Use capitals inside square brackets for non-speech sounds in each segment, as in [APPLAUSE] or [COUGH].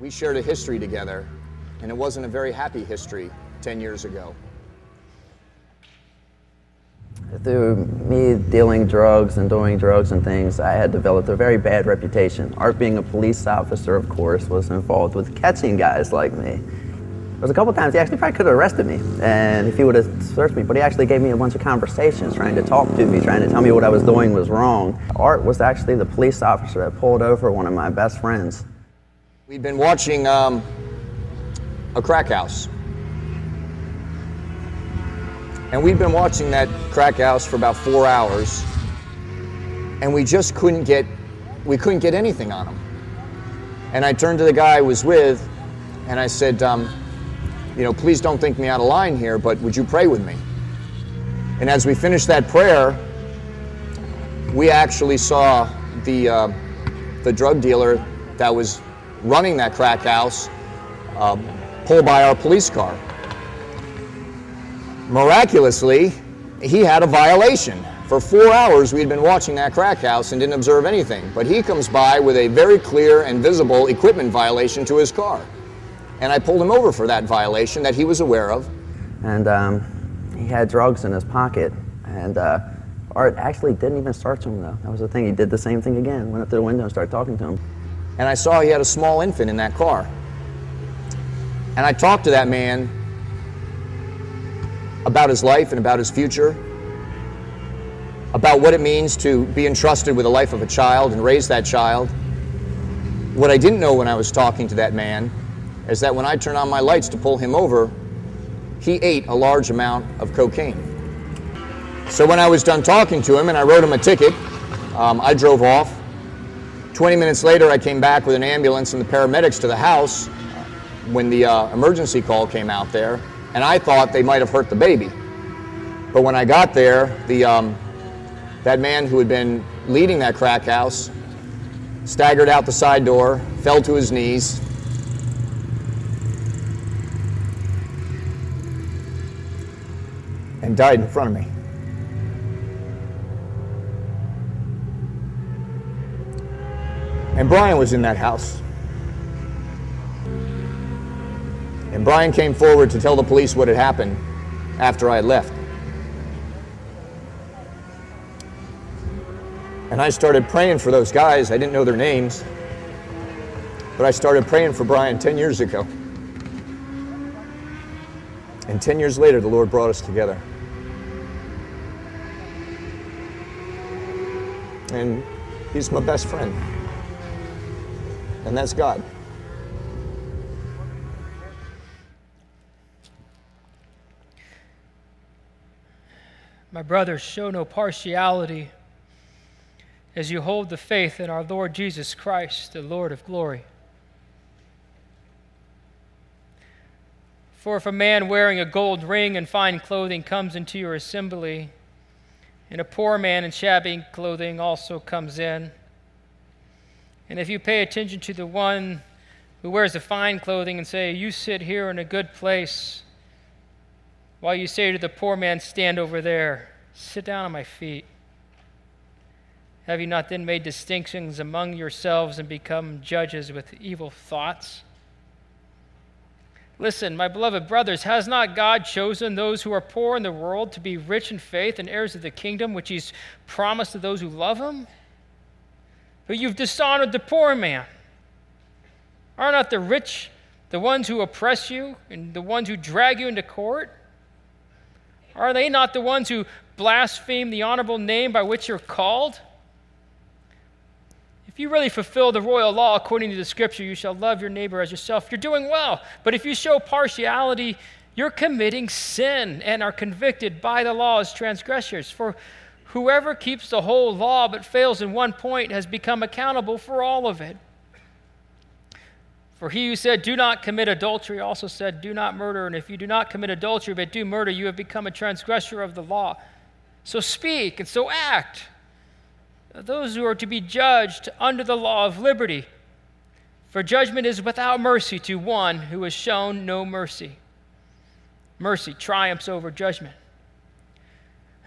We shared a history together, and it wasn't a very happy history 10 years ago. Through me dealing drugs and doing drugs and things, I had developed a very bad reputation. Art, being a police officer, of course, was involved with catching guys like me. There was a couple times he actually probably could have arrested me, and if he would have searched me, but he actually gave me a bunch of conversations, trying to talk to me, trying to tell me what I was doing was wrong. Art was actually the police officer that pulled over one of my best friends. We'd been watching um, a crack house. And we'd been watching that crack house for about four hours, and we just couldn't get, we couldn't get anything on him. And I turned to the guy I was with, and I said, um, you know, please don't think me out of line here, but would you pray with me? And as we finished that prayer, we actually saw the, uh, the drug dealer that was running that crack house uh, pull by our police car. Miraculously, he had a violation. For four hours, we had been watching that crack house and didn't observe anything. But he comes by with a very clear and visible equipment violation to his car. And I pulled him over for that violation that he was aware of. And um, he had drugs in his pocket. And uh, Art actually didn't even search him, though. That was the thing. He did the same thing again. Went up to the window and started talking to him. And I saw he had a small infant in that car. And I talked to that man about his life and about his future, about what it means to be entrusted with the life of a child and raise that child. What I didn't know when I was talking to that man is that when I turned on my lights to pull him over, he ate a large amount of cocaine. So when I was done talking to him and I wrote him a ticket, um, I drove off. 20 minutes later, I came back with an ambulance and the paramedics to the house when the uh, emergency call came out there, and I thought they might have hurt the baby. But when I got there, the, um, that man who had been leading that crack house staggered out the side door, fell to his knees, and died in front of me. And Brian was in that house. And Brian came forward to tell the police what had happened after I had left. And I started praying for those guys. I didn't know their names, but I started praying for Brian 10 years ago. And 10 years later, the Lord brought us together. And he's my best friend. And that's God. My brothers, show no partiality as you hold the faith in our Lord Jesus Christ, the Lord of glory. For if a man wearing a gold ring and fine clothing comes into your assembly, and a poor man in shabby clothing also comes in, and if you pay attention to the one who wears the fine clothing and say, You sit here in a good place, while you say to the poor man, Stand over there, sit down on my feet. Have you not then made distinctions among yourselves and become judges with evil thoughts? Listen, my beloved brothers, has not God chosen those who are poor in the world to be rich in faith and heirs of the kingdom which He's promised to those who love Him? But you've dishonored the poor man. Are not the rich the ones who oppress you and the ones who drag you into court? Are they not the ones who blaspheme the honorable name by which you're called? If you really fulfill the royal law according to the scripture, you shall love your neighbor as yourself, you're doing well. But if you show partiality, you're committing sin and are convicted by the law as transgressors. For whoever keeps the whole law but fails in one point has become accountable for all of it. For he who said, Do not commit adultery, also said, Do not murder. And if you do not commit adultery but do murder, you have become a transgressor of the law. So speak and so act. Those who are to be judged under the law of liberty. For judgment is without mercy to one who has shown no mercy. Mercy triumphs over judgment.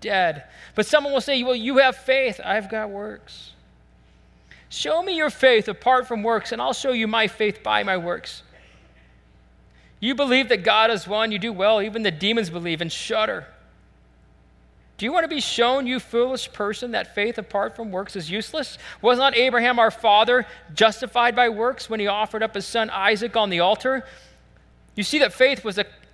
dead. But someone will say, Well, you have faith, I've got works. Show me your faith apart from works, and I'll show you my faith by my works. You believe that God is one, you do well. Even the demons believe and shudder. Do you want to be shown, you foolish person, that faith apart from works is useless? Was not Abraham our father justified by works when he offered up his son Isaac on the altar? You see that faith was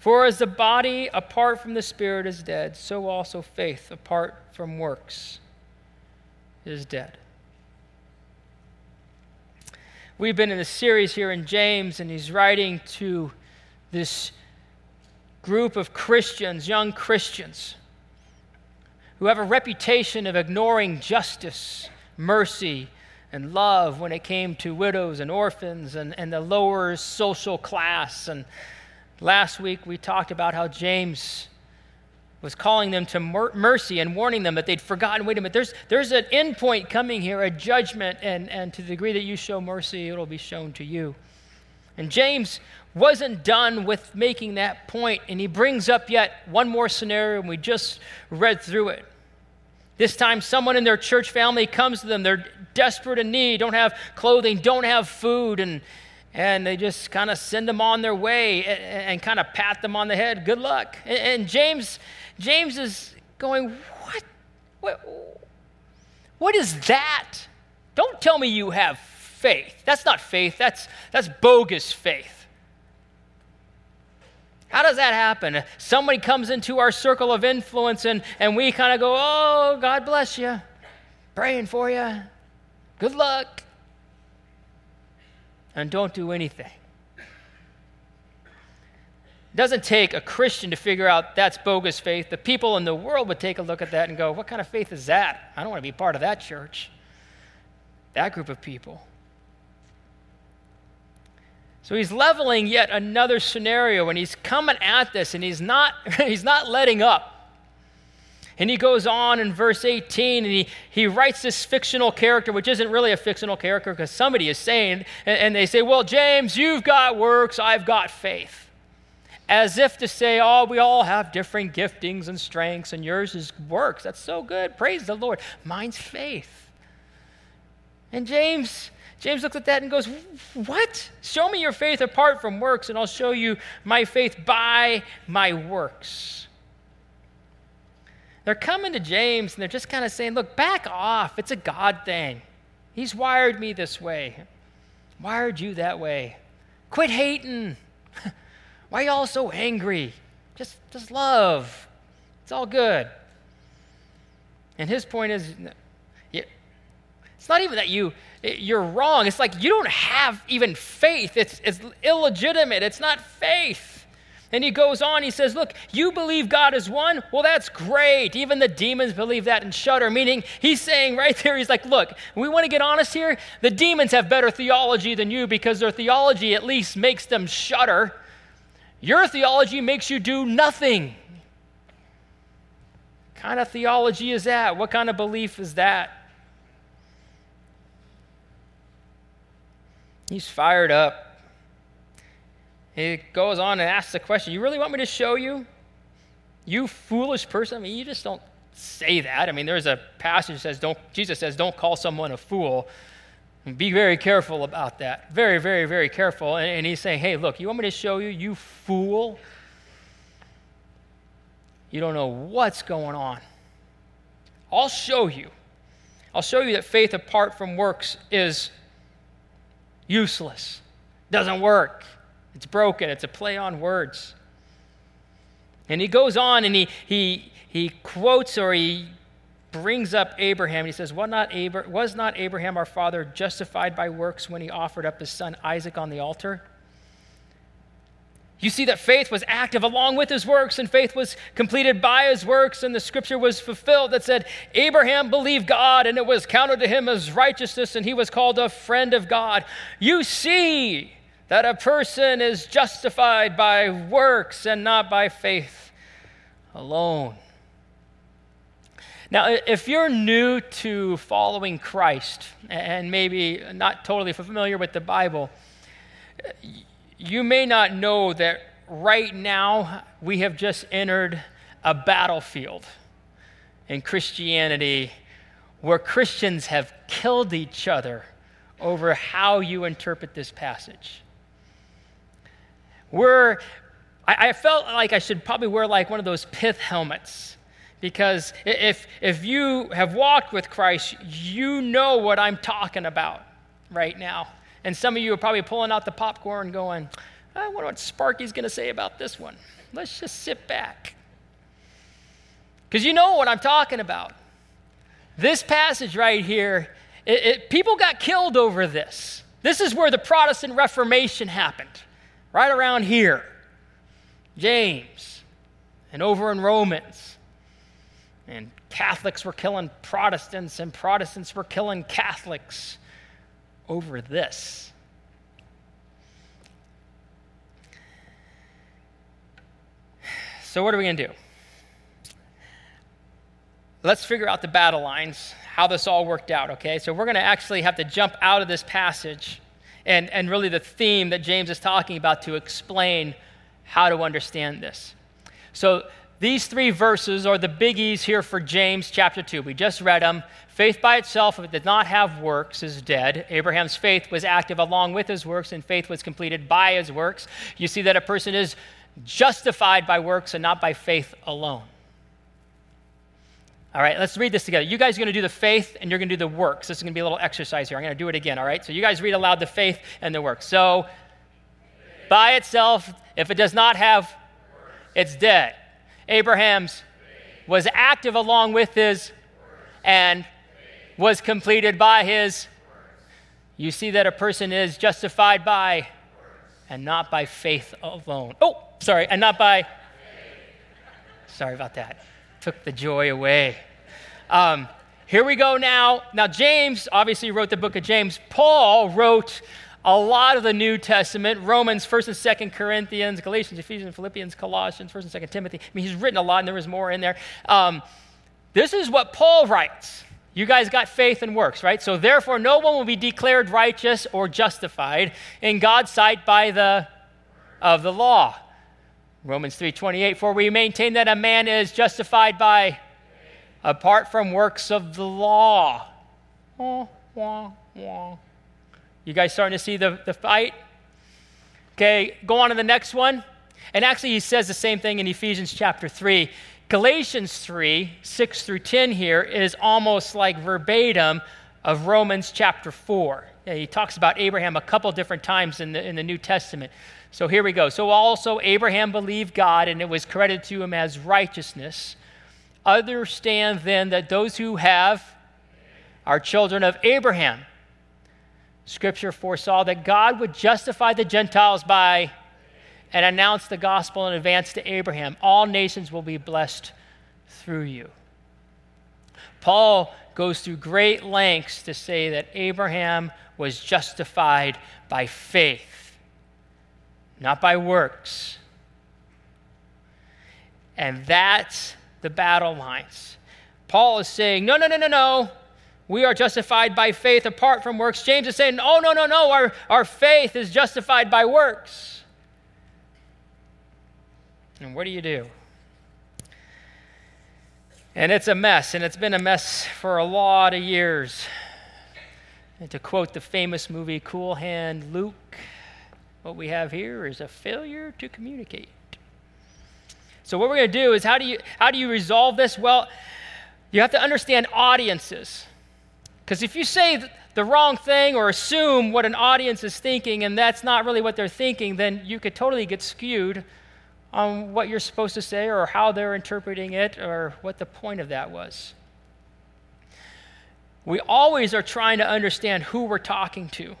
For as the body apart from the spirit is dead, so also faith apart from works is dead. We've been in a series here in James, and he's writing to this group of Christians, young Christians who have a reputation of ignoring justice, mercy, and love when it came to widows and orphans and, and the lower social class. And last week we talked about how James was calling them to mer- mercy and warning them that they'd forgotten wait a minute, there's, there's an end point coming here, a judgment, and, and to the degree that you show mercy, it'll be shown to you. And James wasn't done with making that point, and he brings up yet one more scenario, and we just read through it. This time, someone in their church family comes to them. They're desperate in need, don't have clothing, don't have food, and, and they just kind of send them on their way and, and kind of pat them on the head. Good luck. And, and James, James is going, what? what? What is that? Don't tell me you have faith. That's not faith, that's, that's bogus faith. How does that happen? Somebody comes into our circle of influence and, and we kind of go, oh, God bless you, praying for you, good luck, and don't do anything. It doesn't take a Christian to figure out that's bogus faith. The people in the world would take a look at that and go, what kind of faith is that? I don't want to be part of that church, that group of people. So he's leveling yet another scenario and he's coming at this and he's not, [LAUGHS] he's not letting up. And he goes on in verse 18 and he, he writes this fictional character, which isn't really a fictional character because somebody is saying, and, and they say, Well, James, you've got works, I've got faith. As if to say, Oh, we all have different giftings and strengths, and yours is works. That's so good. Praise the Lord. Mine's faith. And James, James looks at that and goes, What? Show me your faith apart from works, and I'll show you my faith by my works. They're coming to James and they're just kind of saying, Look, back off. It's a God thing. He's wired me this way, wired you that way. Quit hating. [LAUGHS] Why y'all so angry? Just, just love. It's all good. And his point is, it's not even that you you're wrong. It's like you don't have even faith. It's, it's illegitimate. It's not faith. And he goes on, he says, Look, you believe God is one? Well, that's great. Even the demons believe that and shudder. Meaning, he's saying right there, he's like, Look, we want to get honest here. The demons have better theology than you because their theology at least makes them shudder. Your theology makes you do nothing. What kind of theology is that? What kind of belief is that? He's fired up. He goes on and asks the question You really want me to show you? You foolish person. I mean, you just don't say that. I mean, there's a passage that says, don't, Jesus says, don't call someone a fool. Be very careful about that. Very, very, very careful. And, and he's saying, hey, look, you want me to show you, you fool? You don't know what's going on. I'll show you. I'll show you that faith apart from works is useless, doesn't work, it's broken, it's a play on words. And he goes on and he, he, he quotes or he brings up Abraham. He says, was not, was not Abraham our father justified by works when he offered up his son Isaac on the altar? You see that faith was active along with his works, and faith was completed by his works, and the scripture was fulfilled that said, Abraham believed God, and it was counted to him as righteousness, and he was called a friend of God. You see that a person is justified by works and not by faith alone. Now, if you're new to following Christ and maybe not totally familiar with the Bible, you may not know that right now we have just entered a battlefield in Christianity where Christians have killed each other over how you interpret this passage. We're, I, I felt like I should probably wear like one of those pith helmets because if, if you have walked with Christ, you know what I'm talking about right now. And some of you are probably pulling out the popcorn going, I wonder what Sparky's going to say about this one. Let's just sit back. Because you know what I'm talking about. This passage right here, it, it, people got killed over this. This is where the Protestant Reformation happened, right around here. James, and over in Romans. And Catholics were killing Protestants, and Protestants were killing Catholics over this. So, what are we going to do? Let's figure out the battle lines, how this all worked out, okay? So, we're going to actually have to jump out of this passage and, and really the theme that James is talking about to explain how to understand this. So, these three verses are the biggies here for James chapter 2. We just read them. Faith by itself, if it did not have works, is dead. Abraham's faith was active along with his works, and faith was completed by his works. You see that a person is justified by works and not by faith alone. All right, let's read this together. You guys are going to do the faith and you're going to do the works. This is going to be a little exercise here. I'm going to do it again, all right? So you guys read aloud the faith and the works. So, by itself, if it does not have, it's dead. Abraham's was active along with his and was completed by his. You see that a person is justified by and not by faith alone. Oh, sorry, and not by. Sorry about that. Took the joy away. Um, here we go now. Now, James obviously wrote the book of James. Paul wrote a lot of the New Testament Romans, 1st and 2nd Corinthians, Galatians, Ephesians, Philippians, Colossians, 1st and 2nd Timothy. I mean, he's written a lot, and there was more in there. Um, this is what Paul writes. You guys got faith and works, right? So therefore, no one will be declared righteous or justified in God's sight by the of the law. Romans 3:28 For we maintain that a man is justified by apart from works of the law. Wah, wah. You guys starting to see the, the fight? Okay, go on to the next one. And actually, he says the same thing in Ephesians chapter 3. Galatians 3, 6 through 10 here is almost like verbatim of Romans chapter 4. Yeah, he talks about Abraham a couple different times in the, in the New Testament. So here we go. So also Abraham believed God, and it was credited to him as righteousness. Understand then that those who have are children of Abraham. Scripture foresaw that God would justify the Gentiles by and announce the gospel in advance to Abraham. All nations will be blessed through you. Paul goes through great lengths to say that Abraham was justified by faith, not by works. And that's the battle lines. Paul is saying, no, no, no, no, no. We are justified by faith apart from works. James is saying, oh, no, no, no. Our, our faith is justified by works. And what do you do? And it's a mess, and it's been a mess for a lot of years. And to quote the famous movie Cool Hand Luke, what we have here is a failure to communicate. So what we're going to do is how do you how do you resolve this? Well, you have to understand audiences. Because if you say the wrong thing or assume what an audience is thinking and that's not really what they're thinking, then you could totally get skewed on what you're supposed to say or how they're interpreting it or what the point of that was. We always are trying to understand who we're talking to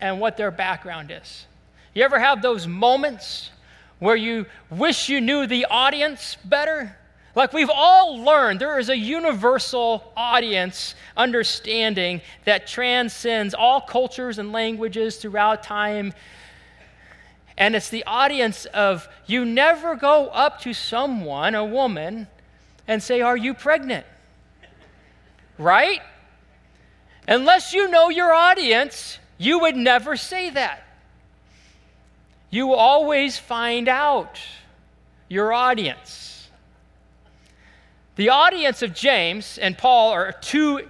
and what their background is. You ever have those moments where you wish you knew the audience better? Like we've all learned, there is a universal audience understanding that transcends all cultures and languages throughout time. And it's the audience of you never go up to someone, a woman, and say, Are you pregnant? Right? Unless you know your audience, you would never say that. You always find out your audience. The audience of James and Paul are two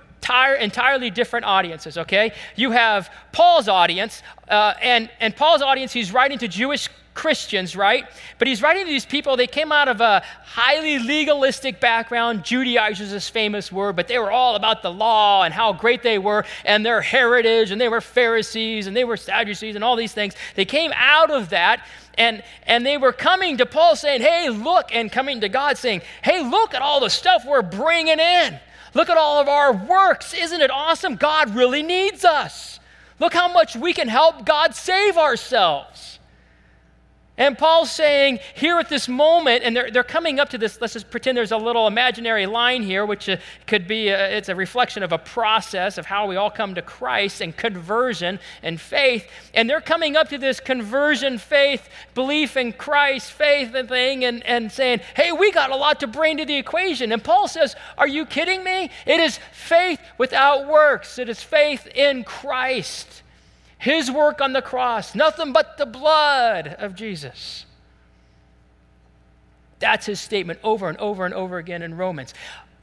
entirely different audiences, okay? You have Paul's audience, uh, and, and Paul's audience, he's writing to Jewish Christians, right? But he's writing to these people, they came out of a highly legalistic background. Judaizers is famous word, but they were all about the law and how great they were and their heritage, and they were Pharisees and they were Sadducees and all these things. They came out of that and, and they were coming to Paul saying, Hey, look, and coming to God saying, Hey, look at all the stuff we're bringing in. Look at all of our works. Isn't it awesome? God really needs us. Look how much we can help God save ourselves. And Paul's saying here at this moment, and they're, they're coming up to this, let's just pretend there's a little imaginary line here, which uh, could be, a, it's a reflection of a process of how we all come to Christ and conversion and faith. And they're coming up to this conversion, faith, belief in Christ, faith and thing, and, and saying, hey, we got a lot to bring to the equation. And Paul says, are you kidding me? It is faith without works, it is faith in Christ. His work on the cross, nothing but the blood of Jesus. That's his statement over and over and over again in Romans.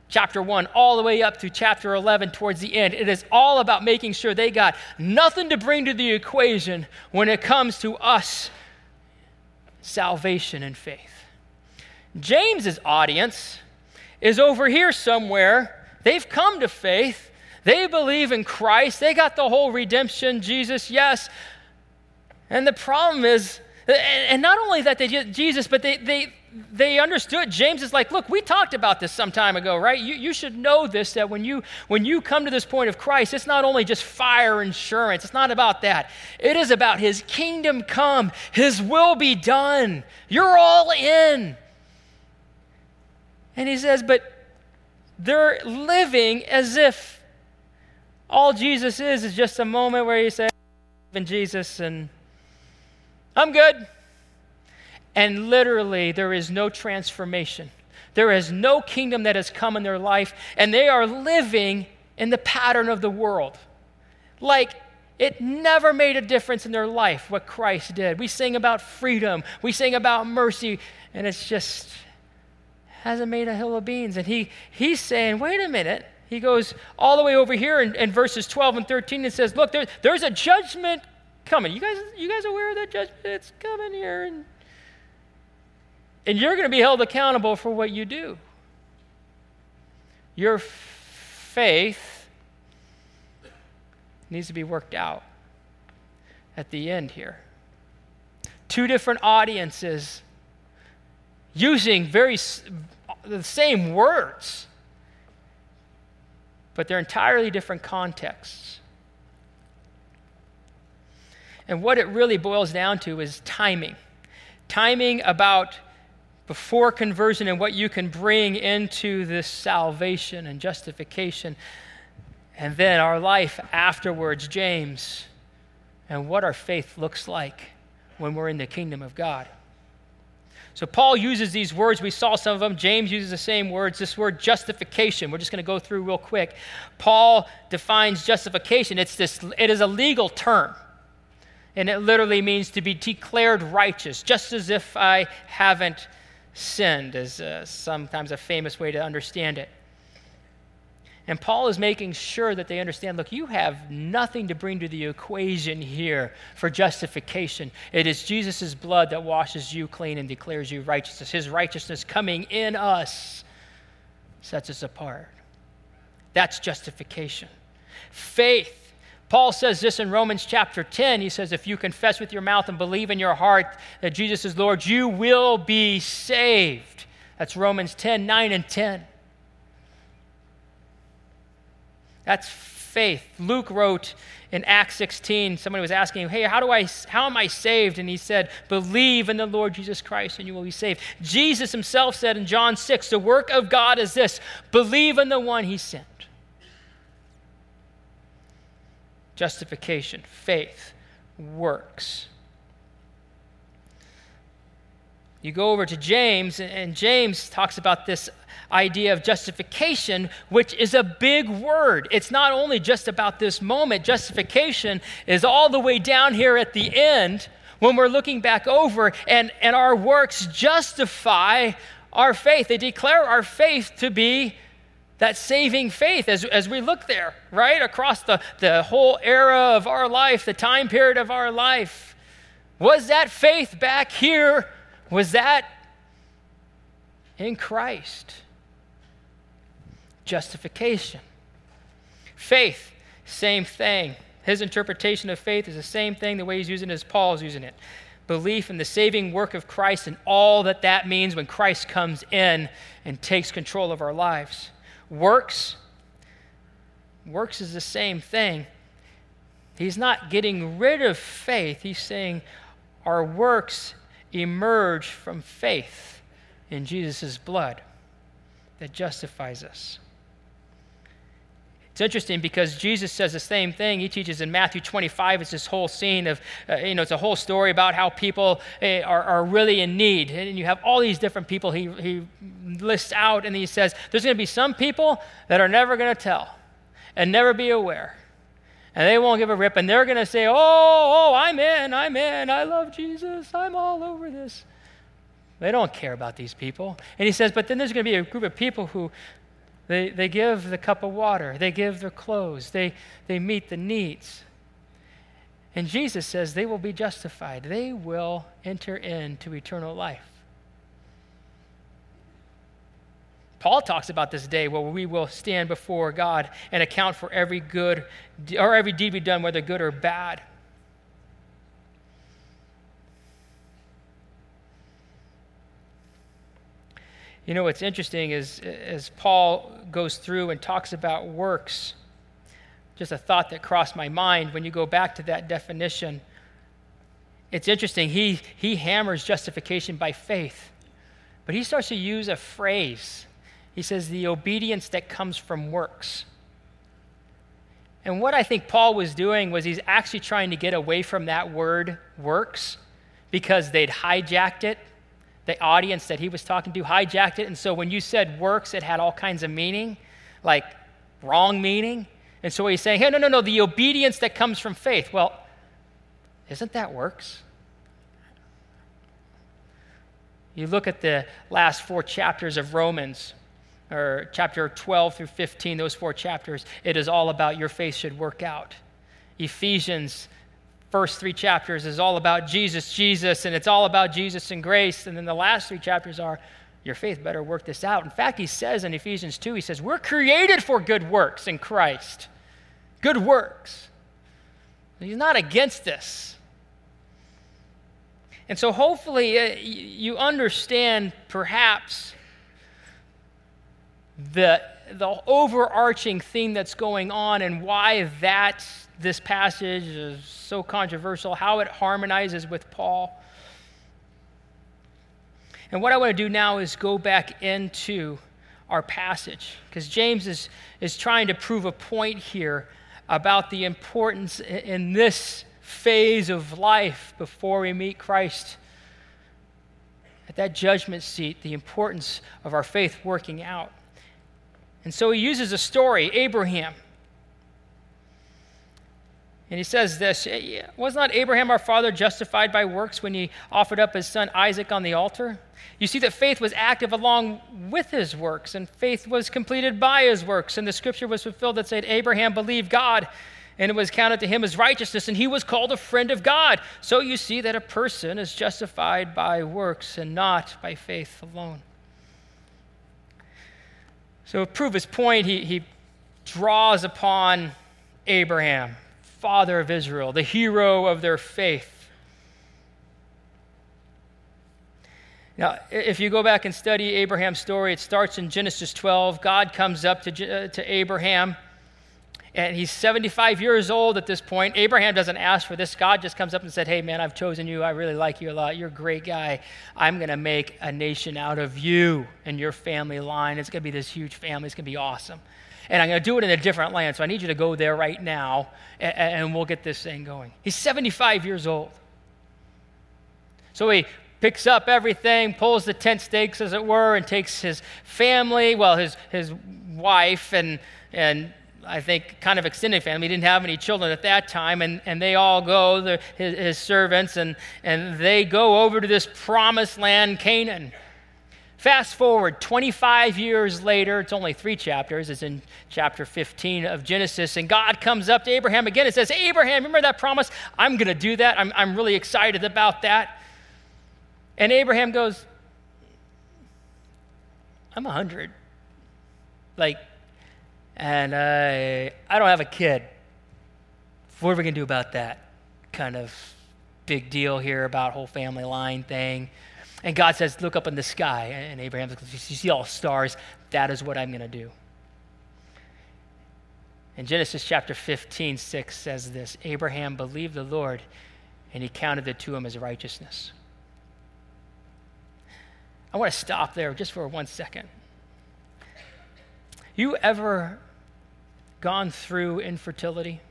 Chapter 1, all the way up to chapter 11, towards the end. It is all about making sure they got nothing to bring to the equation when it comes to us salvation and faith. James's audience is over here somewhere. They've come to faith, they believe in Christ. They got the whole redemption, Jesus, yes. And the problem is, and not only that they Jesus, but they, they, they understood. James is like, look, we talked about this some time ago, right? You, you should know this that when you when you come to this point of Christ, it's not only just fire insurance. It's not about that. It is about his kingdom come, his will be done. You're all in. And he says, but they're living as if all Jesus is is just a moment where you say, in Jesus and I'm good. And literally, there is no transformation. There is no kingdom that has come in their life, and they are living in the pattern of the world. Like it never made a difference in their life what Christ did. We sing about freedom, we sing about mercy, and it's just hasn't made a hill of beans. And he, he's saying, wait a minute, he goes all the way over here in, in verses 12 and 13 and says, Look, there, there's a judgment coming. You guys, you guys aware of that judgment? It's coming here. And, and you're going to be held accountable for what you do. Your faith needs to be worked out at the end here. Two different audiences using very the same words but they're entirely different contexts. And what it really boils down to is timing. Timing about before conversion and what you can bring into this salvation and justification. And then our life afterwards, James, and what our faith looks like when we're in the kingdom of God. So Paul uses these words. We saw some of them. James uses the same words. This word justification. We're just going to go through real quick. Paul defines justification. It's this it is a legal term. And it literally means to be declared righteous, just as if I haven't sinned, is uh, sometimes a famous way to understand it. And Paul is making sure that they understand look, you have nothing to bring to the equation here for justification. It is Jesus' blood that washes you clean and declares you righteousness. His righteousness coming in us sets us apart. That's justification. Faith, Paul says this in Romans chapter 10. He says, If you confess with your mouth and believe in your heart that Jesus is Lord, you will be saved. That's Romans 10 9 and 10. That's faith. Luke wrote in Acts 16, somebody was asking him, Hey, how, do I, how am I saved? And he said, Believe in the Lord Jesus Christ and you will be saved. Jesus himself said in John 6, The work of God is this believe in the one he sent. justification, faith, works. You go over to James, and James talks about this idea of justification, which is a big word. It's not only just about this moment, justification is all the way down here at the end when we're looking back over, and, and our works justify our faith. They declare our faith to be that saving faith as, as we look there, right? Across the, the whole era of our life, the time period of our life. Was that faith back here? Was that in Christ? Justification. Faith, same thing. His interpretation of faith is the same thing, the way he's using it as Paul's using it. Belief in the saving work of Christ and all that that means when Christ comes in and takes control of our lives. Works, works is the same thing. He's not getting rid of faith. He's saying our works emerge from faith in Jesus' blood that justifies us. It's interesting because Jesus says the same thing. He teaches in Matthew 25. It's this whole scene of, uh, you know, it's a whole story about how people uh, are, are really in need. And you have all these different people he, he lists out, and he says, there's going to be some people that are never going to tell and never be aware. And they won't give a rip, and they're going to say, oh, oh, I'm in, I'm in, I love Jesus, I'm all over this. They don't care about these people. And he says, but then there's going to be a group of people who they, they give the cup of water, they give their clothes, they, they meet the needs. And Jesus says they will be justified, they will enter into eternal life. Paul talks about this day where we will stand before God and account for every good or every deed we've done, whether good or bad. You know, what's interesting is as Paul goes through and talks about works, just a thought that crossed my mind when you go back to that definition. It's interesting. He, he hammers justification by faith, but he starts to use a phrase. He says, the obedience that comes from works. And what I think Paul was doing was he's actually trying to get away from that word works because they'd hijacked it the audience that he was talking to hijacked it. And so when you said works, it had all kinds of meaning, like wrong meaning. And so he's saying, hey, no, no, no, the obedience that comes from faith. Well, isn't that works? You look at the last four chapters of Romans, or chapter 12 through 15, those four chapters, it is all about your faith should work out. Ephesians first three chapters is all about Jesus, Jesus, and it's all about Jesus and grace. And then the last three chapters are your faith better work this out. In fact, he says in Ephesians 2, he says, We're created for good works in Christ. Good works. He's not against this. And so hopefully uh, you understand perhaps the, the overarching theme that's going on and why that this passage is so controversial, how it harmonizes with Paul. And what I want to do now is go back into our passage, because James is, is trying to prove a point here about the importance in this phase of life before we meet Christ. At that judgment seat, the importance of our faith working out. And so he uses a story, Abraham. And he says this Was not Abraham our father justified by works when he offered up his son Isaac on the altar? You see that faith was active along with his works, and faith was completed by his works. And the scripture was fulfilled that said, Abraham believed God, and it was counted to him as righteousness, and he was called a friend of God. So you see that a person is justified by works and not by faith alone. So, to prove his point, he, he draws upon Abraham father of Israel, the hero of their faith. Now, if you go back and study Abraham's story, it starts in Genesis 12. God comes up to, uh, to Abraham, and he's 75 years old at this point. Abraham doesn't ask for this. God just comes up and said, Hey, man, I've chosen you. I really like you a lot. You're a great guy. I'm going to make a nation out of you and your family line. It's going to be this huge family. It's going to be awesome. And I'm going to do it in a different land. So I need you to go there right now, and, and we'll get this thing going. He's 75 years old. So he picks up everything, pulls the tent stakes, as it were, and takes his family, well, his, his wife, and, and I think kind of extended family. He didn't have any children at that time, and, and they all go, the, his, his servants, and, and they go over to this promised land, Canaan. Fast forward 25 years later, it's only three chapters, it's in chapter 15 of Genesis, and God comes up to Abraham again and says, Abraham, remember that promise? I'm going to do that. I'm, I'm really excited about that. And Abraham goes, I'm 100. Like, and I, I don't have a kid. What are we going to do about that? Kind of big deal here about whole family line thing. And God says, Look up in the sky. And Abraham says, You see all stars? That is what I'm going to do. In Genesis chapter 15, 6 says this Abraham believed the Lord, and he counted it to him as righteousness. I want to stop there just for one second. You ever gone through infertility?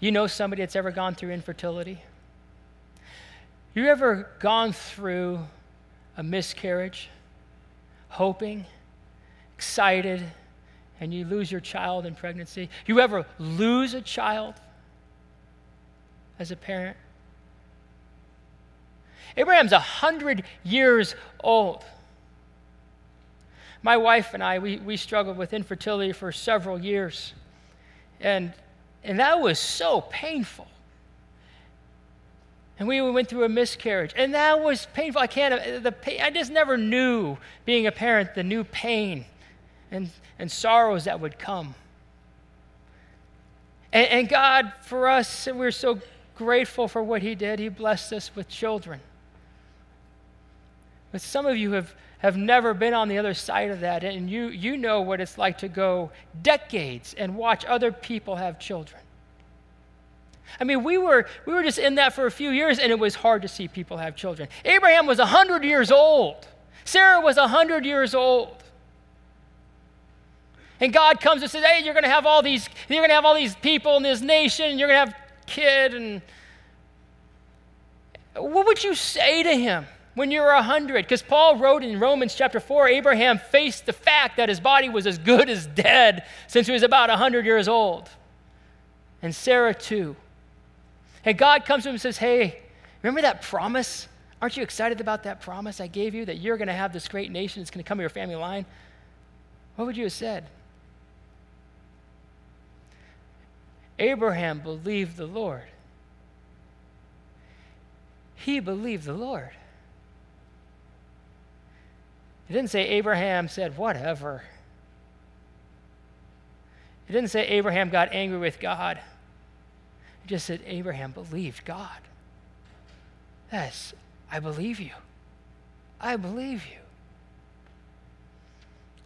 You know somebody that's ever gone through infertility? You ever gone through a miscarriage, hoping, excited, and you lose your child in pregnancy? You ever lose a child as a parent? Abraham's 100 years old. My wife and I, we, we struggled with infertility for several years. And, and that was so painful. And we went through a miscarriage, and that was painful. I can't, the pain, I just never knew, being a parent, the new pain and, and sorrows that would come. And, and God, for us, we're so grateful for what He did. He blessed us with children. But some of you have, have never been on the other side of that, and you, you know what it's like to go decades and watch other people have children. I mean, we were, we were just in that for a few years, and it was hard to see people have children. Abraham was 100 years old, Sarah was 100 years old. And God comes and says, Hey, you're going to have all these, you're to have all these people in this nation, and you're going to have kid, and what would you say to him? When you were 100. Because Paul wrote in Romans chapter 4 Abraham faced the fact that his body was as good as dead since he was about 100 years old. And Sarah too. And God comes to him and says, Hey, remember that promise? Aren't you excited about that promise I gave you that you're going to have this great nation that's going to come to your family line? What would you have said? Abraham believed the Lord. He believed the Lord. It didn't say Abraham said, whatever. It didn't say Abraham got angry with God. It just said Abraham believed God. Yes, I believe you. I believe you.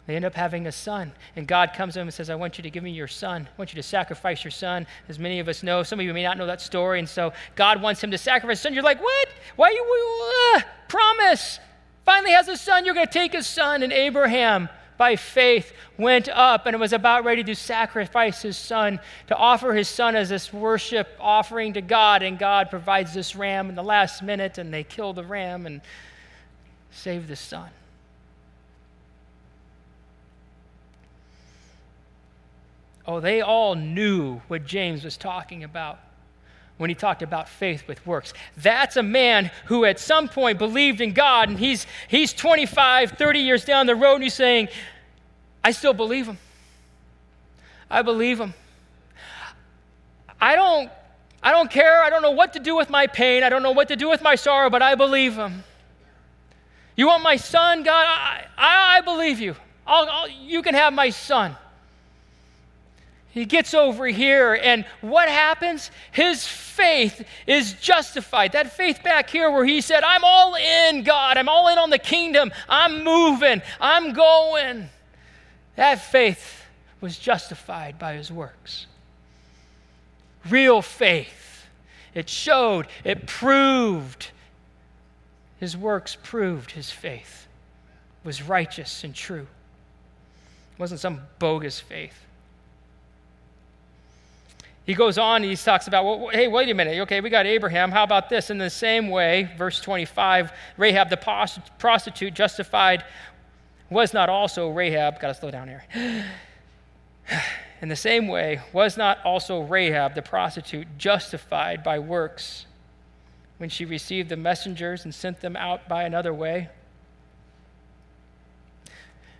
They end up having a son, and God comes to him and says, I want you to give me your son. I want you to sacrifice your son. As many of us know, some of you may not know that story, and so God wants him to sacrifice his son. You're like, what? Why you, uh, promise? Finally has a son, you're going to take his son. And Abraham, by faith, went up and was about ready to sacrifice his son, to offer his son as this worship offering to God. And God provides this ram in the last minute, and they kill the ram and save the son. Oh, they all knew what James was talking about when he talked about faith with works. That's a man who at some point believed in God, and he's, he's 25, 30 years down the road, and he's saying, I still believe him. I believe him. I don't, I don't care. I don't know what to do with my pain. I don't know what to do with my sorrow, but I believe him. You want my son, God? I, I, I believe you. I'll, I'll, you can have my son. He gets over here, and what happens? His faith is justified. That faith back here, where he said, I'm all in, God, I'm all in on the kingdom, I'm moving, I'm going. That faith was justified by his works. Real faith. It showed, it proved. His works proved his faith was righteous and true. It wasn't some bogus faith. He goes on and he talks about, well, hey, wait a minute. Okay, we got Abraham. How about this? In the same way, verse 25, Rahab the prostitute justified was not also Rahab, got to slow down here. [SIGHS] In the same way, was not also Rahab the prostitute justified by works when she received the messengers and sent them out by another way?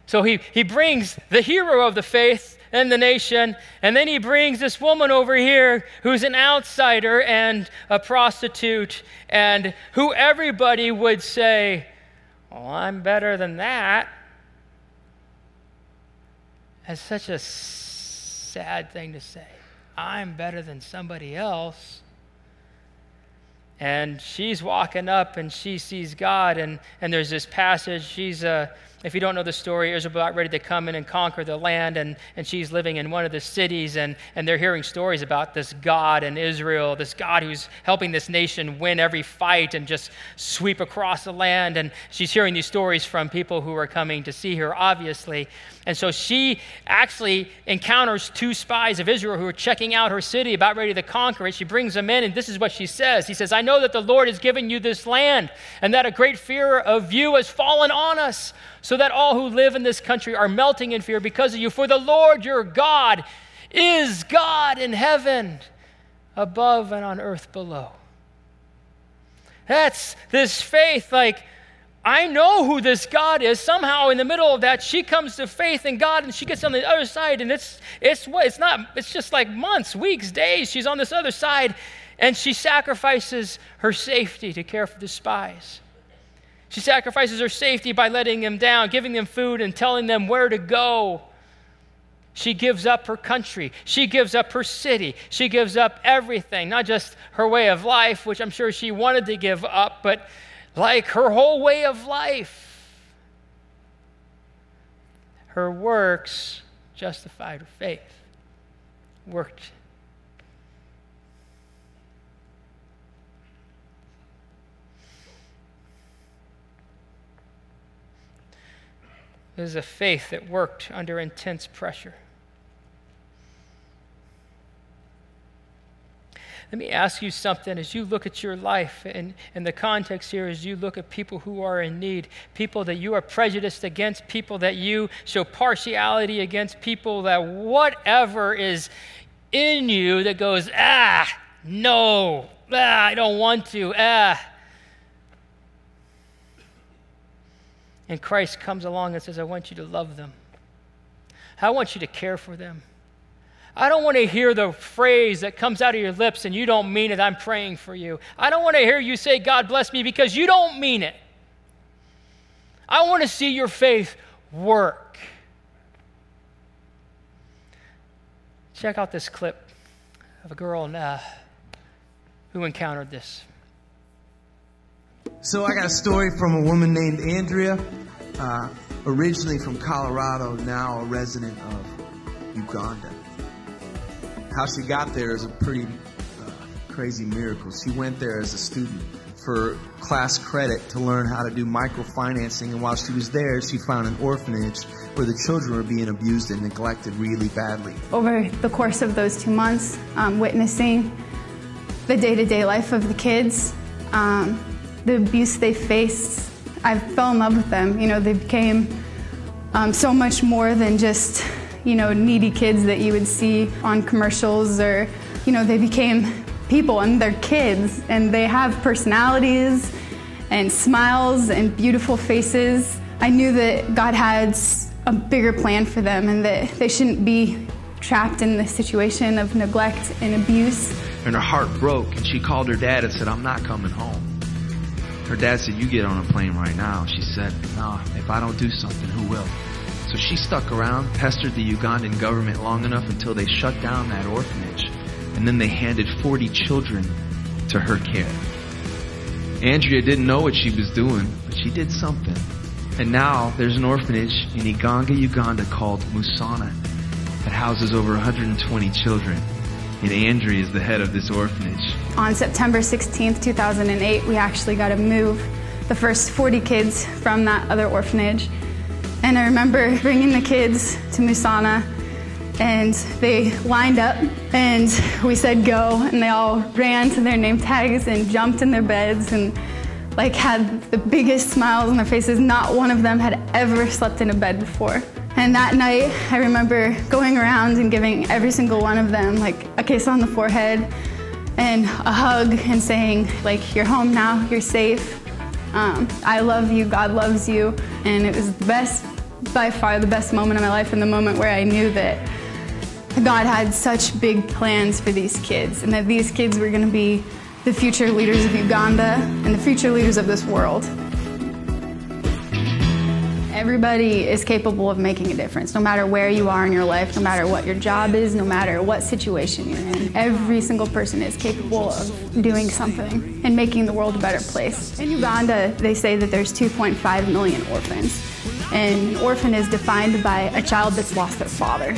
So he, he brings the hero of the faith and the nation. And then he brings this woman over here who's an outsider and a prostitute, and who everybody would say, Well, I'm better than that. That's such a sad thing to say. I'm better than somebody else. And she's walking up and she sees God, and, and there's this passage. She's a if you don't know the story, Israel about ready to come in and conquer the land, and, and she's living in one of the cities, and, and they're hearing stories about this God in Israel, this God who's helping this nation win every fight and just sweep across the land. And she's hearing these stories from people who are coming to see her, obviously. And so she actually encounters two spies of Israel who are checking out her city, about ready to conquer it. She brings them in, and this is what she says He says, I know that the Lord has given you this land, and that a great fear of you has fallen on us so that all who live in this country are melting in fear because of you. For the Lord your God is God in heaven, above and on earth below. That's this faith, like, I know who this God is. Somehow, in the middle of that, she comes to faith in God, and she gets on the other side, and it's it's what it's not. It's just like months, weeks, days. She's on this other side, and she sacrifices her safety to care for the spies. She sacrifices her safety by letting them down, giving them food, and telling them where to go. She gives up her country. She gives up her city. She gives up everything, not just her way of life, which I'm sure she wanted to give up, but like her whole way of life. Her works justified her faith, worked It was a faith that worked under intense pressure. Let me ask you something as you look at your life and, in the context here, as you look at people who are in need, people that you are prejudiced against, people that you show partiality against, people that whatever is in you that goes, ah, no, ah, I don't want to, ah. And Christ comes along and says, I want you to love them. I want you to care for them. I don't want to hear the phrase that comes out of your lips and you don't mean it, I'm praying for you. I don't want to hear you say, God bless me, because you don't mean it. I want to see your faith work. Check out this clip of a girl uh, who encountered this. So I got a story from a woman named Andrea, uh, originally from Colorado, now a resident of Uganda. How she got there is a pretty uh, crazy miracle. She went there as a student for class credit to learn how to do microfinancing, and while she was there, she found an orphanage where the children were being abused and neglected really badly. Over the course of those two months, um, witnessing the day to day life of the kids, um, the abuse they faced, I fell in love with them. You know, they became um, so much more than just, you know, needy kids that you would see on commercials or, you know, they became people and they're kids and they have personalities and smiles and beautiful faces. I knew that God had a bigger plan for them and that they shouldn't be trapped in the situation of neglect and abuse. And her heart broke and she called her dad and said, I'm not coming home. Her dad said, You get on a plane right now. She said, No, if I don't do something, who will? So she stuck around, pestered the Ugandan government long enough until they shut down that orphanage, and then they handed 40 children to her care. Andrea didn't know what she was doing, but she did something. And now there's an orphanage in Iganga, Uganda called Musana that houses over 120 children. And Andrea is the head of this orphanage. On September 16th, 2008, we actually got to move the first 40 kids from that other orphanage. And I remember [LAUGHS] bringing the kids to Musana and they lined up and we said go and they all ran to their name tags and jumped in their beds and like had the biggest smiles on their faces not one of them had ever slept in a bed before and that night i remember going around and giving every single one of them like a kiss on the forehead and a hug and saying like you're home now you're safe um, i love you god loves you and it was the best by far the best moment of my life and the moment where i knew that God had such big plans for these kids, and that these kids were going to be the future leaders of Uganda and the future leaders of this world. Everybody is capable of making a difference, no matter where you are in your life, no matter what your job is, no matter what situation you're in. Every single person is capable of doing something and making the world a better place. In Uganda, they say that there's 2.5 million orphans, and an orphan is defined by a child that's lost their father.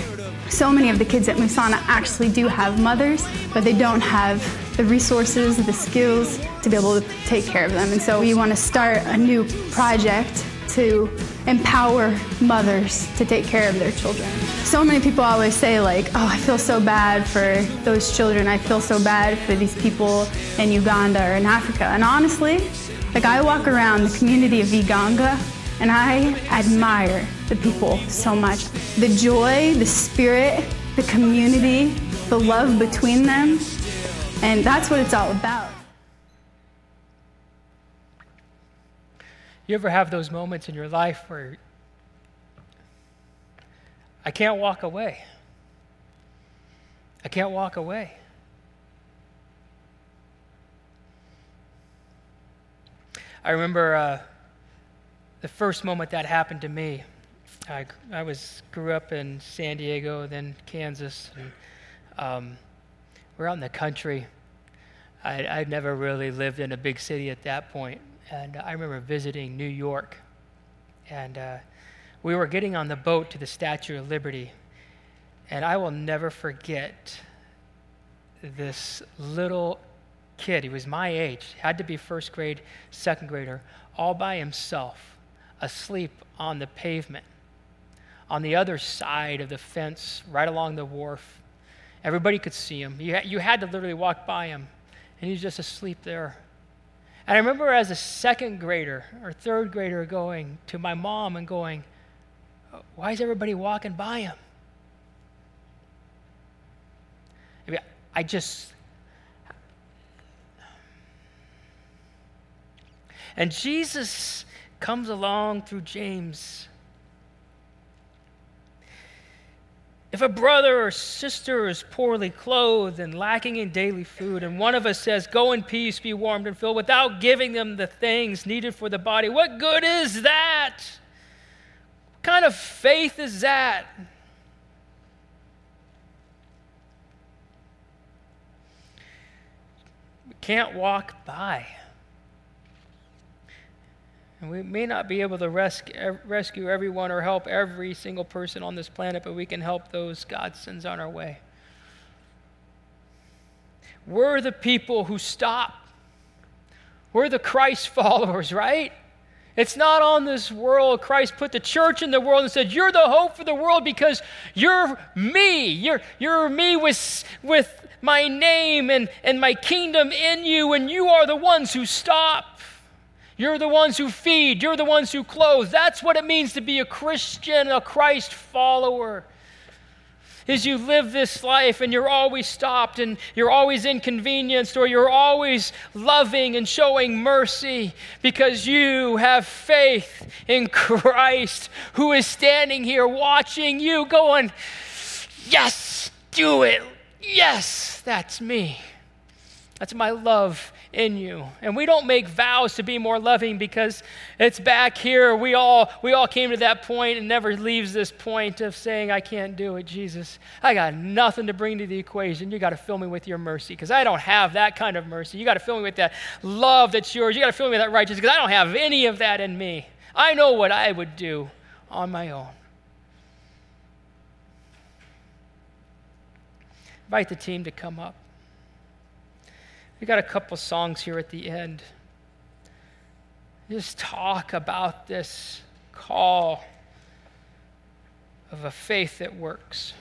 So many of the kids at Musana actually do have mothers, but they don't have the resources, the skills to be able to take care of them. And so we want to start a new project to empower mothers to take care of their children. So many people always say, like, oh, I feel so bad for those children. I feel so bad for these people in Uganda or in Africa. And honestly, like, I walk around the community of Iganga and I admire the people so much. The joy, the spirit, the community, the love between them. And that's what it's all about. You ever have those moments in your life where I can't walk away? I can't walk away. I remember uh, the first moment that happened to me. I, I was grew up in San Diego, then Kansas, and um, we're out in the country. I, I'd never really lived in a big city at that point, and I remember visiting New York, and uh, we were getting on the boat to the Statue of Liberty, and I will never forget this little kid. He was my age, had to be first grade, second grader, all by himself, asleep on the pavement, on the other side of the fence, right along the wharf. Everybody could see him. You, you had to literally walk by him, and he's just asleep there. And I remember as a second grader or third grader going to my mom and going, Why is everybody walking by him? I, mean, I just. And Jesus comes along through James If a brother or sister is poorly clothed and lacking in daily food, and one of us says, Go in peace, be warmed and filled, without giving them the things needed for the body, what good is that? What kind of faith is that? We can't walk by. And we may not be able to rescue, rescue everyone or help every single person on this planet, but we can help those God sends on our way. We're the people who stop. We're the Christ [LAUGHS] followers, right? It's not on this world. Christ put the church in the world and said, You're the hope for the world because you're me. You're, you're me with, with my name and, and my kingdom in you, and you are the ones who stop. You're the ones who feed. You're the ones who clothe. That's what it means to be a Christian, a Christ follower. Is you live this life and you're always stopped and you're always inconvenienced or you're always loving and showing mercy because you have faith in Christ who is standing here watching you going, Yes, do it. Yes, that's me. That's my love in you. And we don't make vows to be more loving because it's back here. We all we all came to that point and never leaves this point of saying I can't do it, Jesus. I got nothing to bring to the equation. You got to fill me with your mercy because I don't have that kind of mercy. You got to fill me with that love that's yours. You got to fill me with that righteousness because I don't have any of that in me. I know what I would do on my own. Invite the team to come up. We got a couple songs here at the end. Just talk about this call of a faith that works.